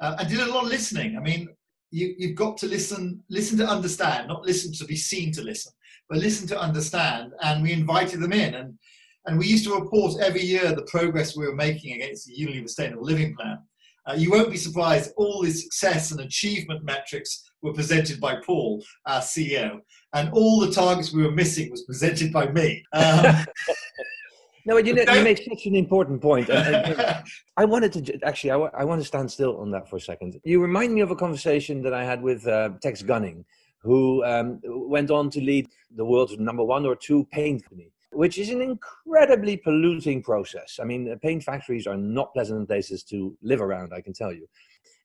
uh, and did a lot of listening. I mean, you, you've got to listen, listen to understand, not listen to be seen to listen, but listen to understand. And we invited them in, and and we used to report every year the progress we were making against the Unilever Sustainable Living Plan. Uh, you won't be surprised, all the success and achievement metrics were presented by Paul, our CEO, and all the targets we were missing was presented by me. Um, No, you, know, you make such an important point. I wanted to actually, I, I want to stand still on that for a second. You remind me of a conversation that I had with uh, Tex Gunning, who um, went on to lead the world's number one or two paint company, which is an incredibly polluting process. I mean, paint factories are not pleasant places to live around, I can tell you.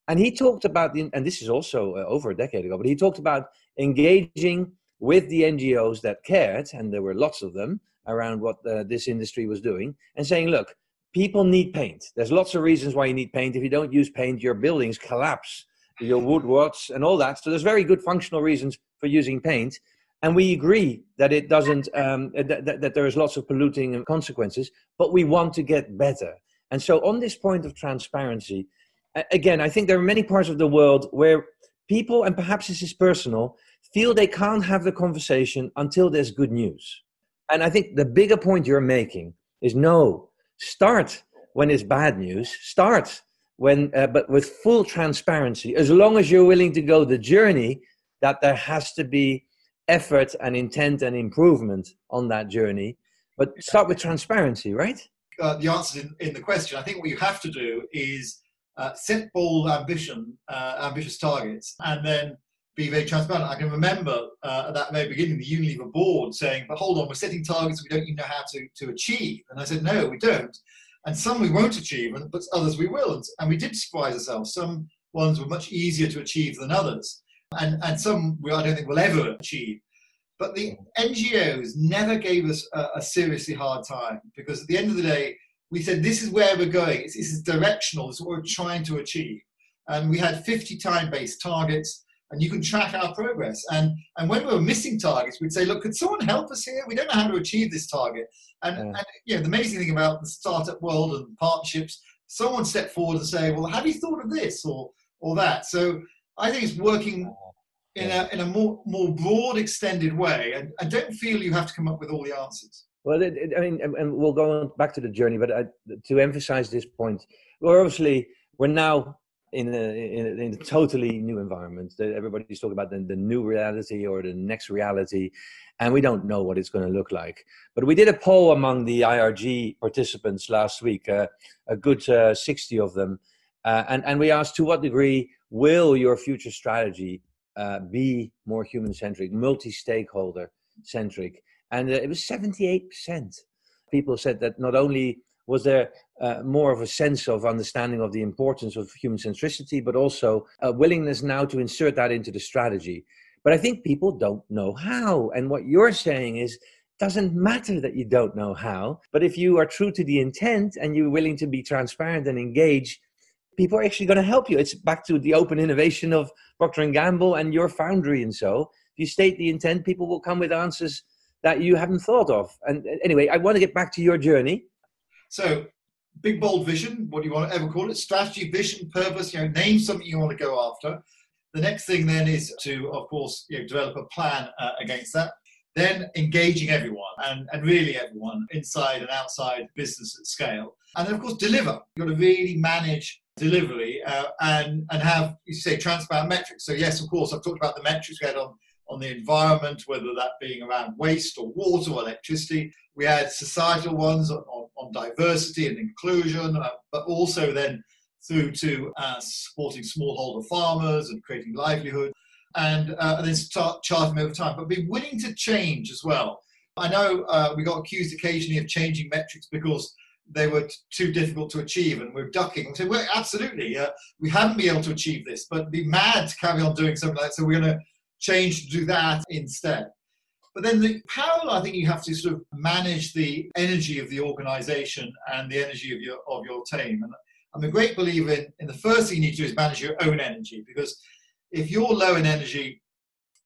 And he talked about, the, and this is also uh, over a decade ago, but he talked about engaging with the NGOs that cared, and there were lots of them, around what uh, this industry was doing and saying, look, people need paint. There's lots of reasons why you need paint. If you don't use paint, your buildings collapse, your wood rots, and all that. So there's very good functional reasons for using paint. And we agree that it doesn't, um, that, that, that there is lots of polluting consequences, but we want to get better. And so on this point of transparency, again, I think there are many parts of the world where people, and perhaps this is personal, feel they can't have the conversation until there's good news And I think the bigger point you're making is no, start when it's bad news. Start when, uh, but with full transparency. As long as you're willing to go the journey, that there has to be effort and intent and improvement on that journey. But start with transparency, right? Uh, the answer in, in the question. I think what you have to do is uh, set bold ambition, uh, ambitious targets, and then be very transparent. I can remember uh, at that very beginning the Unilever board saying, "But hold on, we're setting targets we don't even know how to to achieve." And I said, "No, we don't." And some we won't achieve, but others we will. And, and we did surprise ourselves. Some ones were much easier to achieve than others, and and some we I don't think we'll ever achieve. But the NGOs never gave us a, a seriously hard time because at the end of the day, we said this is where we're going. This is directional. This is what we're trying to achieve. And we had 50 time-based targets, and you can track our progress. And and when we were missing targets, we'd say, look, could someone help us here? We don't know how to achieve this target. And, yeah. and you know, the amazing thing about the startup world and partnerships, someone step forward and say, well, have you thought of this or or that? So I think it's working in a in a more more broad, extended way, and, and don't feel you have to come up with all the answers. Well, it, it, I mean, and we'll go back to the journey, but I, to emphasize this point, we're obviously we're now in a, in a, in a totally new environment. Everybody's talking about the, the new reality or the next reality, and we don't know what it's going to look like. But we did a poll among the IRG participants last week, uh, a good uh, 60 of them, uh, and, and we asked to what degree will your future strategy uh, be more human centric, multi stakeholder centric? and uh, it was 78%. People said that not only was there uh, more of a sense of understanding of the importance of human centricity, but also a willingness now to insert that into the strategy. But I think people don't know how. And what you're saying is, doesn't matter that you don't know how, but if you are true to the intent and you're willing to be transparent and engage, people are actually going to help you. It's back to the open innovation of Procter and Gamble and your foundry. And so, if you state the intent, people will come with answers that you haven't thought of. And anyway, I want to get back to your journey. So, big bold vision, what do you want to ever call it? Strategy, vision, purpose, you know, name something you want to go after. The next thing then is to, of course, you know, develop a plan uh, against that. Then engaging everyone and, and really everyone inside and outside business at scale. And then, of course, deliver. You've got to really manage delivery uh, and, and have, you say, transparent metrics. So, yes, of course, I've talked about the metrics we had on on the environment, whether that being around waste or water or electricity. We had societal ones on, on, diversity and inclusion, uh, but also then through to uh, supporting smallholder farmers and creating livelihood, and, uh, and then start charting over time. But be willing to change as well. I know uh, we got accused occasionally of changing metrics because they were t- too difficult to achieve and we're ducking. We say, well, absolutely, uh, we haven't been able to achieve this, but be mad to carry on doing something like that. So we're going to change to do that instead. But then the parallel, I think you have to sort of manage the energy of the organization and the energy of your of your team. And I'm a great believer in, in the first thing you need to do is manage your own energy because if you're low in energy,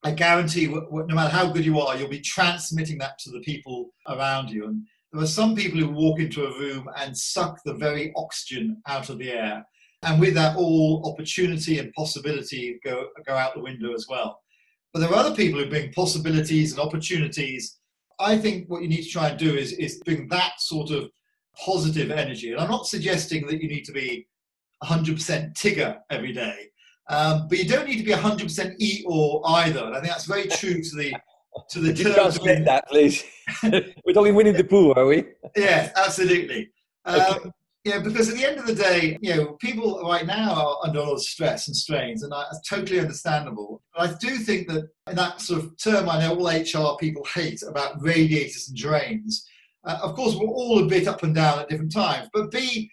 I guarantee no matter how good you are, you'll be transmitting that to the people around you. And there are some people who walk into a room and suck the very oxygen out of the air. And with that, all opportunity and possibility go, go out the window as well. But there are other people who bring possibilities and opportunities. I think what you need to try and do is, is bring that sort of positive energy. And I'm not suggesting that you need to be 100% Tigger every day, um, but you don't need to be 100% E or either. And I think that's very true to the to the. Could you translate that, please? We're talking Winnie the Pooh, are we? yes, absolutely. Um, okay. Yeah, because at the end of the day, you know, people right now are under a lot of stress and strains, and that's totally understandable. But I do think that in that sort of term I know all HR people hate about radiators and drains. Uh, of course, we're all a bit up and down at different times, but be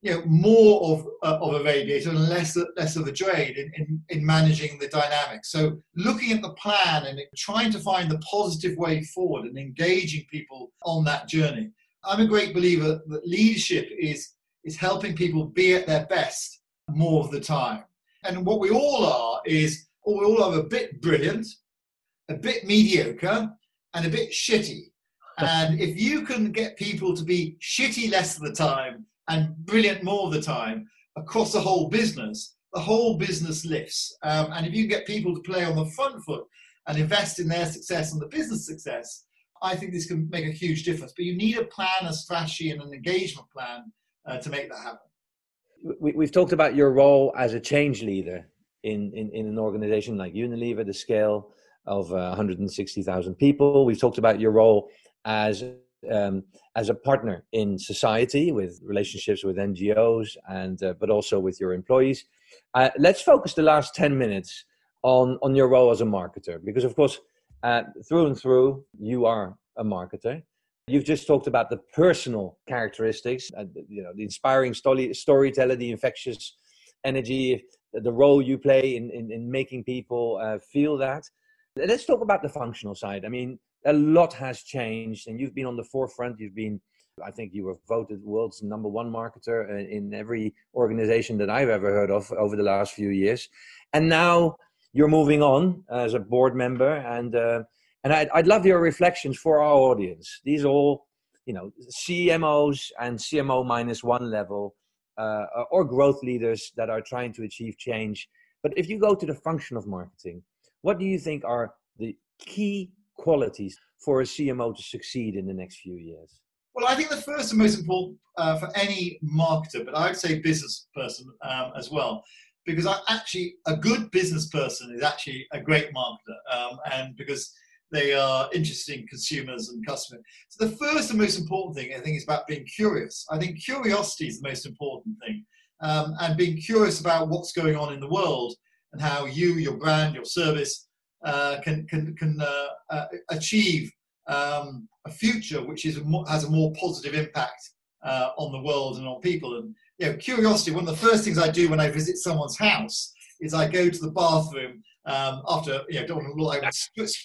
you know more of uh, of a radiator and less less of a drain in, in, in managing the dynamics. So looking at the plan and trying to find the positive way forward and engaging people on that journey. I'm a great believer that leadership is, is helping people be at their best more of the time. And what we all are is, we all are a bit brilliant, a bit mediocre, and a bit shitty. And if you can get people to be shitty less of the time and brilliant more of the time across the whole business, the whole business lifts. Um, and if you get people to play on the front foot and invest in their success and the business success, I think this can make a huge difference. But you need a plan, a strategy, and an engagement plan uh, to make that happen. We, have talked about your role as a change leader in, in, in an organization like Unilever, the scale of uh, 160,000 people. We've talked about your role as um, as a partner in society with relationships with NGOs and uh, but also with your employees. Uh, let's focus the last 10 minutes on on your role as a marketer because of course uh, through and through you are a marketer. You've just talked about the personal characteristics, uh, you know, the inspiring story, storyteller, the infectious energy, the role you play in, in, in making people uh, feel that. Let's talk about the functional side. I mean, a lot has changed, and you've been on the forefront. You've been, I think, you were voted world's number one marketer uh, in every organization that I've ever heard of over the last few years. And now you're moving on as a board member, and uh, and I'd, I'd love your reflections for our audience. These all, you know, CMOs and CMO minus one level uh, or growth leaders that are trying to achieve change. But if you go to the function of marketing, what do you think are the key qualities for a CMO to succeed in the next few years? Well, I think the first and most important uh, for any marketer, but I would say business person um, as well, because I actually a good business person is actually a great marketer, um, and because they are interesting consumers and customers. So the first and most important thing I think is about being curious. I think curiosity is the most important thing, um, and being curious about what's going on in the world and how you, your brand, your service uh, can can can uh, uh, achieve um, a future which is has a more positive impact uh, on the world and on people. And you know, curiosity. One of the first things I do when I visit someone's house is I go to the bathroom um, after you know don't want to look, I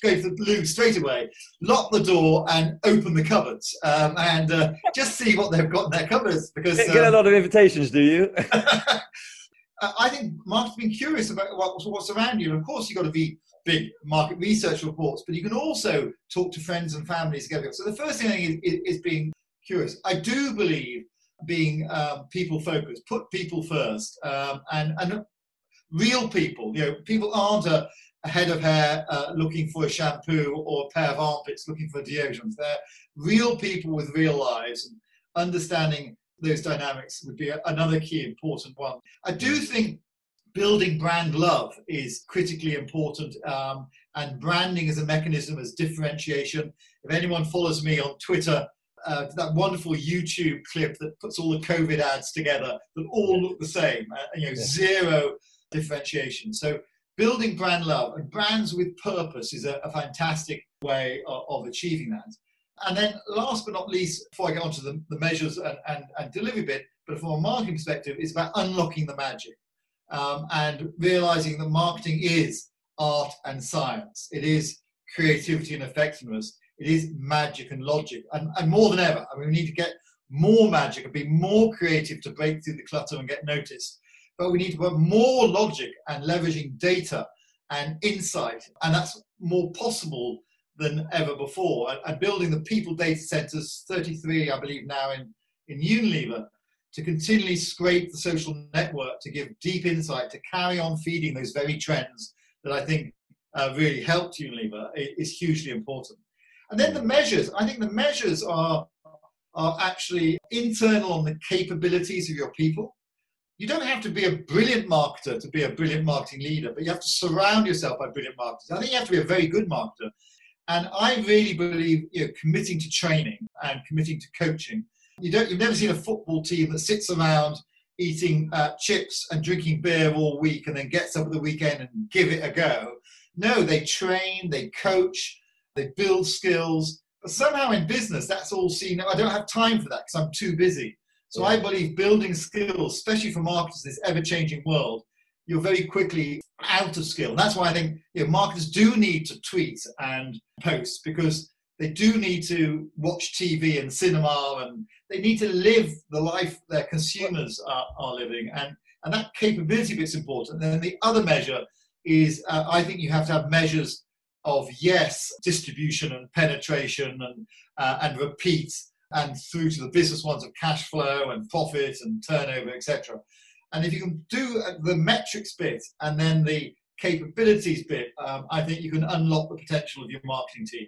go to the loo straight away, lock the door, and open the cupboards, um, and uh, just see what they've got in their cupboards. Because get, um, get a lot of invitations, do you? I think market's being curious about what's around you. And of course, you've got to be big market research reports, but you can also talk to friends and families together. So the first thing is, is being curious. I do believe being um, people focused, put people first, um, and and real people. You know, people aren't a, a head of hair uh, looking for a shampoo or a pair of armpits looking for deodorant. They're real people with real lives, and understanding those dynamics would be another key important one. I do think building brand love is critically important um, and branding as a mechanism as differentiation if anyone follows me on twitter uh, that wonderful youtube clip that puts all the covid ads together that all look the same uh, you know yeah. zero differentiation so building brand love and brands with purpose is a, a fantastic way of, of, achieving that and then last but not least before i get onto the, the measures and, and, and delivery bit but from a marketing perspective it's about unlocking the magic um, and realizing that marketing is art and science. It is creativity and effectiveness. It is magic and logic. And, and more than ever, I mean, we need to get more magic and be more creative to break through the clutter and get noticed. But we need to put more logic and leveraging data and insight. And that's more possible than ever before. And, and building the people data centers, 33, I believe, now in, in Unilever, to continually scrape the social network to give deep insight, to carry on feeding those very trends that I think uh, really helped Unilever is hugely important. And then the measures, I think the measures are, are actually internal on the capabilities of your people. You don't have to be a brilliant marketer to be a brilliant marketing leader, but you have to surround yourself by brilliant marketers. I think you have to be a very good marketer. And I really believe you know, committing to training and committing to coaching you don't, you've never seen a football team that sits around eating uh, chips and drinking beer all week and then gets up at the weekend and give it a go. No, they train, they coach, they build skills. But somehow in business, that's all seen. I don't have time for that because I'm too busy. So yeah. I believe building skills, especially for marketers in this ever-changing world, you're very quickly out of skill. And that's why I think you know, marketers do need to tweet and post because they do need to watch TV and cinema, and they need to live the life their consumers are, are living, and and that capability bit's important. And then the other measure is, uh, I think you have to have measures of yes, distribution and penetration and uh, and repeat, and through to the business ones of cash flow and profit and turnover, etc. And if you can do uh, the metrics bit and then the capabilities bit, um, I think you can unlock the potential of your marketing team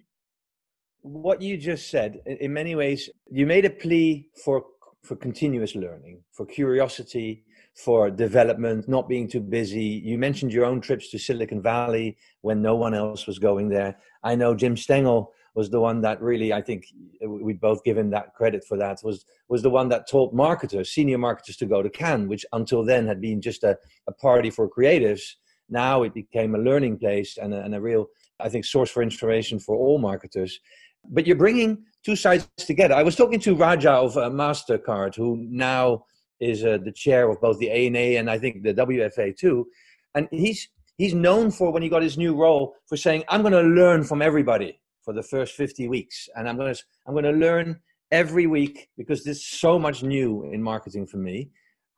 what you just said, in many ways, you made a plea for for continuous learning, for curiosity, for development, not being too busy. You mentioned your own trips to Silicon Valley when no one else was going there. I know Jim Stengel was the one that really, I think we both give him that credit for that, was, was the one that taught marketers, senior marketers to go to Cannes, which until then had been just a, a party for creatives. Now it became a learning place and a, and a real, I think, source for inspiration for all marketers but you're bringing two sides together. I was talking to Raja of uh, Mastercard, who now is uh, the chair of both the ANA and I think the WFA too, and he's he's known for when he got his new role for saying, "I'm going to learn from everybody for the first 50 weeks, and I'm going to I'm going to learn every week because there's so much new in marketing for me."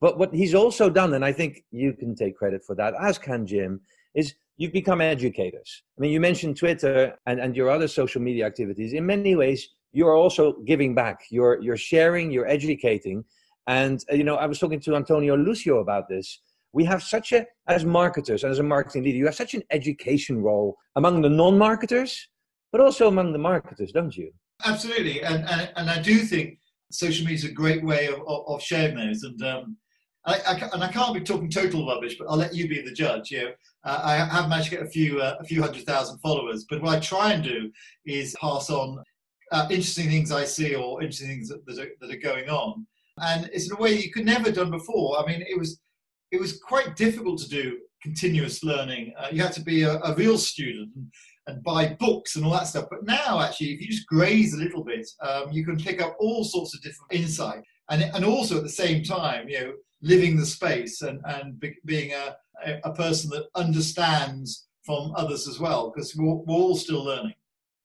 But what he's also done, and I think you can take credit for that, as can Jim, is you've become educators. I mean, you mentioned Twitter and, and your other social media activities. In many ways, you're also giving back. You're, you're sharing, you're educating. And, uh, you know, I was talking to Antonio Lucio about this. We have such a, as marketers and as a marketing leader, you have such an education role among the non marketers, but also among the marketers, don't you? Absolutely. And, and, and I do think social media is a great way of, of, of sharing those. And, um, I, I, and I can't be talking total rubbish, but I'll let you be the judge. You know, uh, I have managed to get a few uh, a few hundred thousand followers, but what I try and do is pass on uh, interesting things I see or interesting things that, that, are, that are going on, and it's in a way you could never done before. I mean, it was it was quite difficult to do continuous learning. Uh, you had to be a, a real student and, and, buy books and all that stuff. But now, actually, if you just graze a little bit, um, you can pick up all sorts of different insight, and and also at the same time, you know living the space and, and be, being a, a person that understands from others as well, because we're, we're all still learning.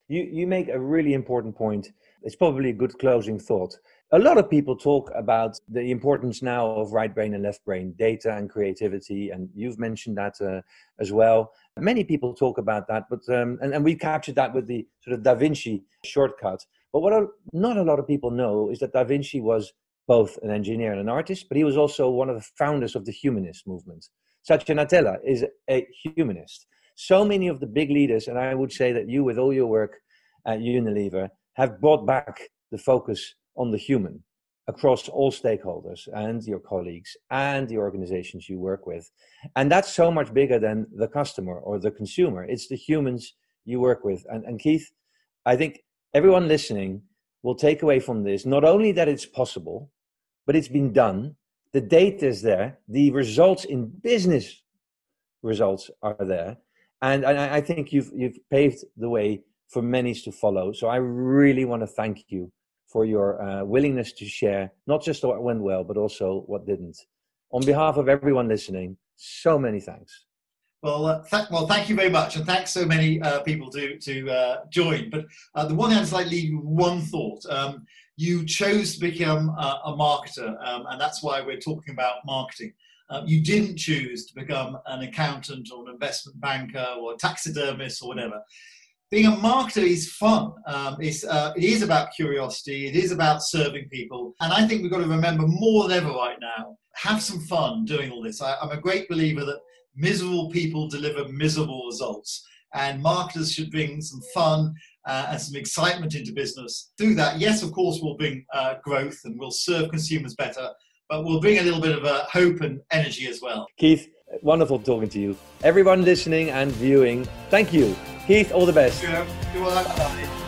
You, you make a really important point. It's probably a good closing thought. A lot of people talk about the importance now of right brain and left brain, data and creativity, and you've mentioned that uh, as well. Many people talk about that, but um, and, and we captured that with the sort of Da Vinci shortcut. But what a, not a lot of people know is that Da Vinci was both an engineer and an artist, but he was also one of the founders of the humanist movement. Satya is a humanist. So many of the big leaders, and I would say that you, with all your work at Unilever, have brought back the focus on the human across all stakeholders and your colleagues and the organizations you work with. And that's so much bigger than the customer or the consumer. It's the humans you work with. And, and Keith, I think everyone listening will take away from this not only that it's possible, but it's been done. The data is there. The results in business results are there. And, and I think you've, you've paved the way for many to follow. So I really want to thank you for your uh, willingness to share not just what went well, but also what didn't. On behalf of everyone listening, so many thanks. Well, uh, th- well, thank you very much, and thanks so many uh, people to to uh, join. But uh, the one thing I'd like to leave you one thought. Um, you chose to become a, marketer, um, and that's why we're talking about marketing. Um, you didn't choose to become an accountant or an investment banker or a taxidermist or whatever. Being a marketer is fun. Um, it's, uh, it is about curiosity. It is about serving people. And I think we've got to remember more than ever right now, have some fun doing all this. I, I'm a great believer that miserable people deliver miserable results. And marketers should bring some fun uh, and some excitement into business. Through that, yes, of course, we'll bring uh, growth and we'll serve consumers better, but we'll bring a little bit of uh, hope and energy as well. Keith, wonderful talking to you. Everyone listening and viewing, thank you. Keith, all the best. Thank you.